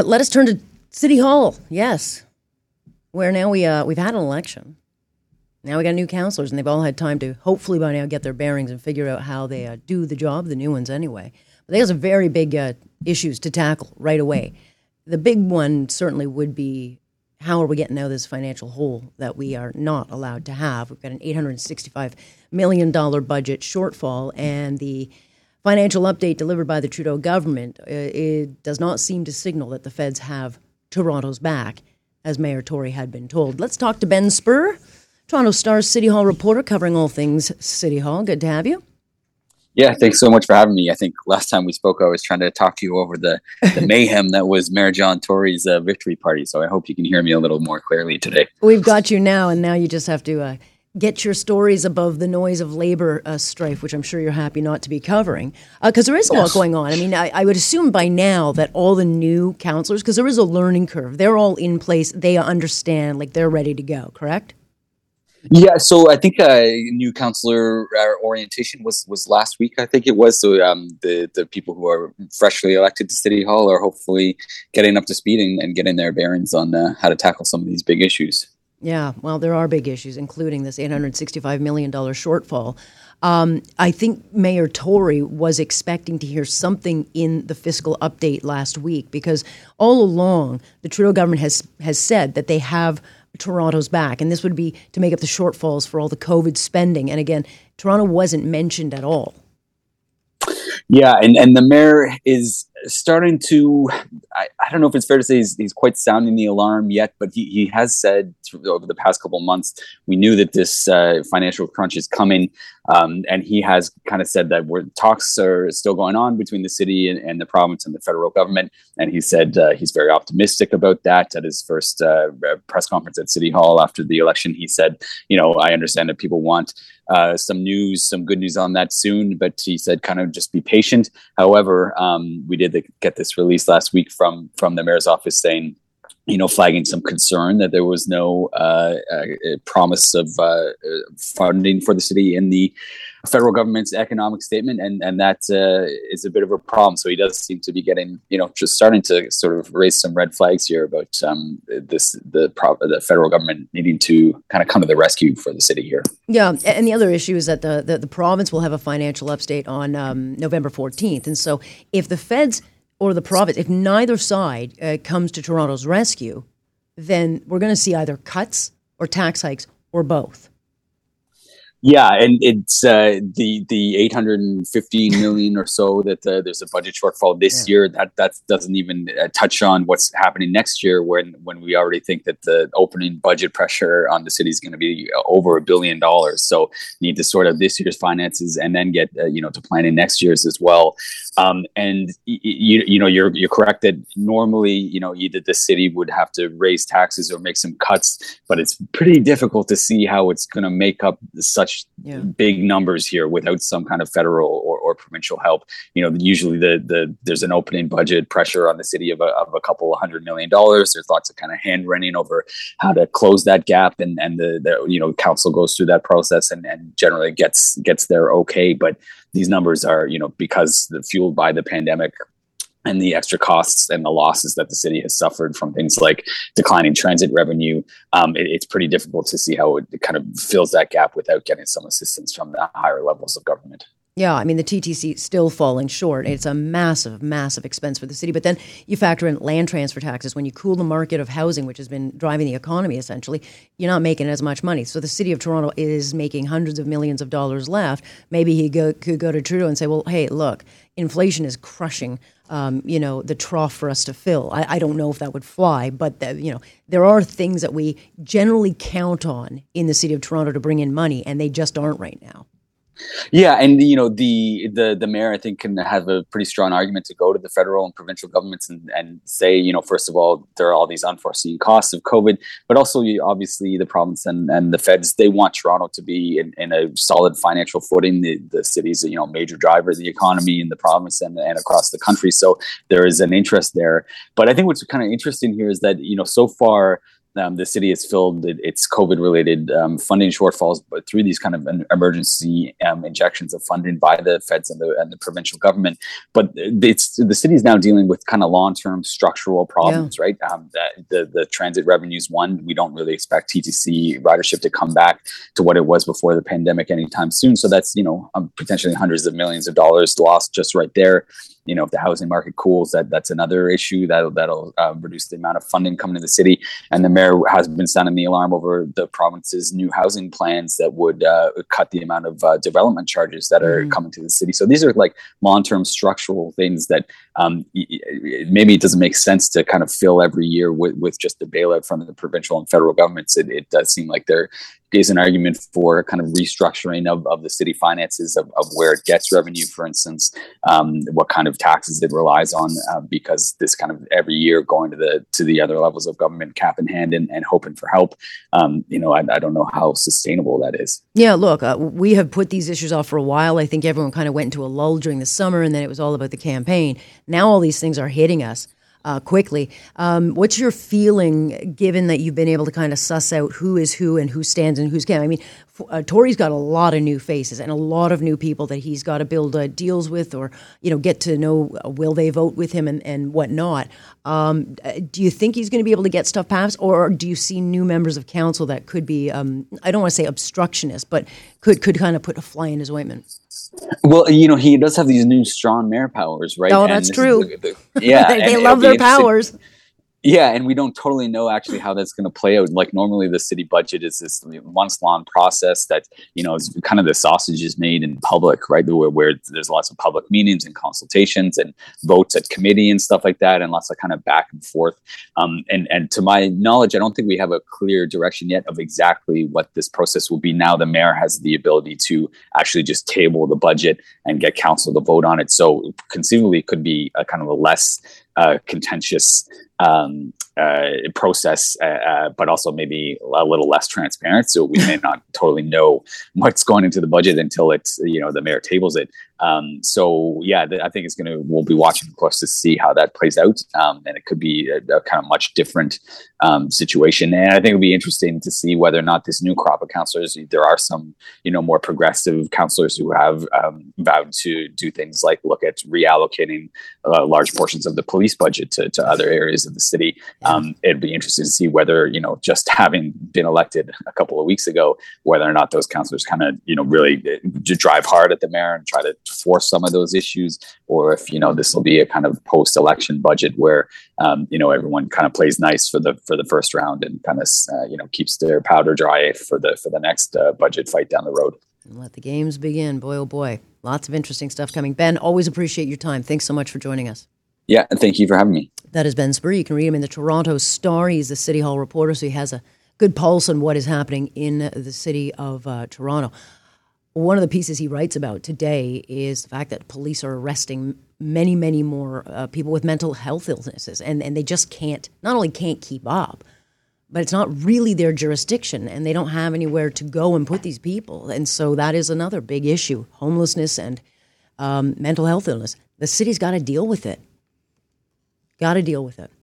But let us turn to City Hall. Yes, where now we uh, we've had an election. Now we got new councillors, and they've all had time to hopefully by now get their bearings and figure out how they uh, do the job. The new ones, anyway. But they have some very big uh, issues to tackle right away. The big one certainly would be how are we getting out of this financial hole that we are not allowed to have? We've got an $865 million budget shortfall, and the financial update delivered by the Trudeau government uh, it does not seem to signal that the feds have Toronto's back, as Mayor Tory had been told. Let's talk to Ben Spurr, Toronto Star City Hall reporter covering all things City Hall. Good to have you. Yeah, thanks so much for having me. I think last time we spoke, I was trying to talk to you over the, the mayhem that was Mayor John Tory's uh, victory party. So I hope you can hear me a little more clearly today. We've got you now, and now you just have to uh, get your stories above the noise of labor uh, strife, which I'm sure you're happy not to be covering, because uh, there is a yes. lot going on. I mean, I, I, would assume by now that all the new counselors, because there is a learning curve, they're all in place, they understand, like they're ready to go, correct? Yeah, so I think uh, new counselor uh, orientation was was last week. I think it was. So um, the the people who are freshly elected to city hall are hopefully getting up to speed and, and getting their bearings on uh, how to tackle some of these big issues. Yeah, well, there are big issues, including this eight hundred sixty-five million dollar shortfall. Um, I think Mayor Tory was expecting to hear something in the fiscal update last week because all along the Trudeau government has has said that they have Toronto's back. And this would be to make up the shortfalls for all the COVID spending. And again, Toronto wasn't mentioned at all. Yeah, and, and the mayor is starting to I, I don't know if it's fair to say he's, he's quite sounding the alarm yet but he, he has said over the past couple months we knew that this uh, financial crunch is coming um, and he has kind of said that we're, talks are still going on between the city and, and the province and the federal government and he said uh, he's very optimistic about that at his first uh, press conference at city hall after the election he said you know i understand that people want uh, some news, some good news on that soon. But he said, kind of just be patient. However, um, we did the, get this release last week from from the mayor's office saying you know, flagging some concern that there was no uh, uh, promise of uh, funding for the city in the federal government's economic statement, and and that uh, is a bit of a problem. So he does seem to be getting, you know, just starting to sort of raise some red flags here about um, this the the federal government needing to kind of come to the rescue for the city here. Yeah, and the other issue is that the the, the province will have a financial update on um, November fourteenth, and so if the feds or the province, if neither side uh, comes to Toronto's rescue, then we're going to see either cuts or tax hikes or both. Yeah, and it's uh, the the 850 million or so that uh, there's a budget shortfall this yeah. year. That that doesn't even uh, touch on what's happening next year, when when we already think that the opening budget pressure on the city is going to be uh, over a billion dollars. So need to sort of this year's finances and then get uh, you know to planning next year's as well. Um, and you you know you're you're correct that normally you know either the city would have to raise taxes or make some cuts, but it's pretty difficult to see how it's going to make up such such yeah. big numbers here without some kind of federal or, or provincial help. You know, usually the the there's an opening budget pressure on the city of a, of a couple of hundred million dollars. There's lots of kind of hand running over how to close that gap, and and the, the you know council goes through that process and and generally gets gets there okay. But these numbers are you know because the, fueled by the pandemic and the extra costs and the losses that the city has suffered from things like declining transit revenue, um, it, it's pretty difficult to see how it kind of fills that gap without getting some assistance from the higher levels of government. Yeah, I mean the TTC still falling short. It's a massive, massive expense for the city. But then you factor in land transfer taxes. When you cool the market of housing, which has been driving the economy essentially, you're not making as much money. So the city of Toronto is making hundreds of millions of dollars left. Maybe he go, could go to Trudeau and say, "Well, hey, look, inflation is crushing." Um, you know, the trough for us to fill. I, I don't know if that would fly, but the, you know, there are things that we generally count on in the city of Toronto to bring in money, and they just aren't right now. Yeah, and you know the the the mayor I think can have a pretty strong argument to go to the federal and provincial governments and, and say you know first of all there are all these unforeseen costs of COVID, but also obviously the province and, and the feds they want Toronto to be in, in a solid financial footing. The the city's you know major driver of the economy in the province and, and across the country, so there is an interest there. But I think what's kind of interesting here is that you know so far um, the city has filled its COVID-related um, funding shortfalls, but through these kind of emergency um, injections of funding by the feds and the and the provincial government. But it's the city is now dealing with kind of long-term structural problems, yeah. right? Um, the the transit revenues one, we don't really expect TTC ridership to come back to what it was before the pandemic anytime soon. So that's you know um, potentially hundreds of millions of dollars lost just right there you know if the housing market cools that that's another issue that that'll uh, reduce the amount of funding coming to the city and the mayor has been sounding the alarm over the province's new housing plans that would uh, cut the amount of uh, development charges that are mm. coming to the city so these are like long-term structural things that um, maybe it doesn't make sense to kind of fill every year with, with just the bailout from the provincial and federal governments. It, it does seem like there is an argument for kind of restructuring of, of the city finances of, of where it gets revenue for instance um, what kind of taxes it relies on uh, because this kind of every year going to the to the other levels of government cap in hand and, and hoping for help um, you know I, I, don't know how sustainable that is. Yeah look uh, we have put these issues off for a while. I think everyone kind of went into a lull during the summer and then it was all about the campaign now all these things are hitting us uh, quickly. Um, what's your feeling, given that you've been able to kind of suss out who is who and who stands and who's can? I mean, uh, Tory's got a lot of new faces and a lot of new people that he's got to build uh, deals with, or you know, get to know uh, will they vote with him and and whatnot. Um, uh, do you think he's going to be able to get stuff passed, or do you see new members of council that could be? Um, I don't want to say obstructionist, but could could kind of put a fly in his ointment. Well, you know, he does have these new strong mayor powers, right? Oh, that's true. The, the, yeah, they love their powers. Yeah, and we don't totally know actually how that's going to play out. Like normally, the city budget is this months long process that you know is kind of the sausage is made in public, right? Where, where, there's lots of public meetings and consultations and votes at committee and stuff like that, and lots of kind of back and forth. Um, and and to my knowledge, I don't think we have a clear direction yet of exactly what this process will be. Now the mayor has the ability to actually just table the budget and get council to vote on it. So conceivably, it could be a kind of a less uh, contentious um, uh, process, uh, uh, but also maybe a little less transparent. So we may not totally know what's going into the budget until it's you know the mayor tables it. Um, so yeah, I think it's going to. We'll be watching, of course, to see how that plays out, um, and it could be a, a kind of much different um, situation. And I think it'll be interesting to see whether or not this new crop of councillors. There are some, you know, more progressive councillors who have um, vowed to do things like look at reallocating uh, large portions of the police budget to, to other areas of the city. Um, it'd be interesting to see whether you know just having been elected a couple of weeks ago, whether or not those councillors kind of you know really uh, drive hard at the mayor and try to force some of those issues, or if you know this will be a kind of post-election budget where um, you know everyone kind of plays nice for the for the first round and kind of uh, you know keeps their powder dry for the for the next uh, budget fight down the road. Let the games begin. Boy, oh boy, lots of interesting stuff coming. Ben, always appreciate your time. Thanks so much for joining us. Yeah, and thank you for having me. That is Ben Spurr. You can read him in the Toronto Star. He's the City Hall reporter, so he has a good pulse on what is happening in the city of uh, Toronto one of the pieces he writes about today is the fact that police are arresting many, many more uh, people with mental health illnesses, and, and they just can't, not only can't keep up, but it's not really their jurisdiction, and they don't have anywhere to go and put these people. And so that is another big issue homelessness and um, mental health illness. The city's got to deal with it. Got to deal with it.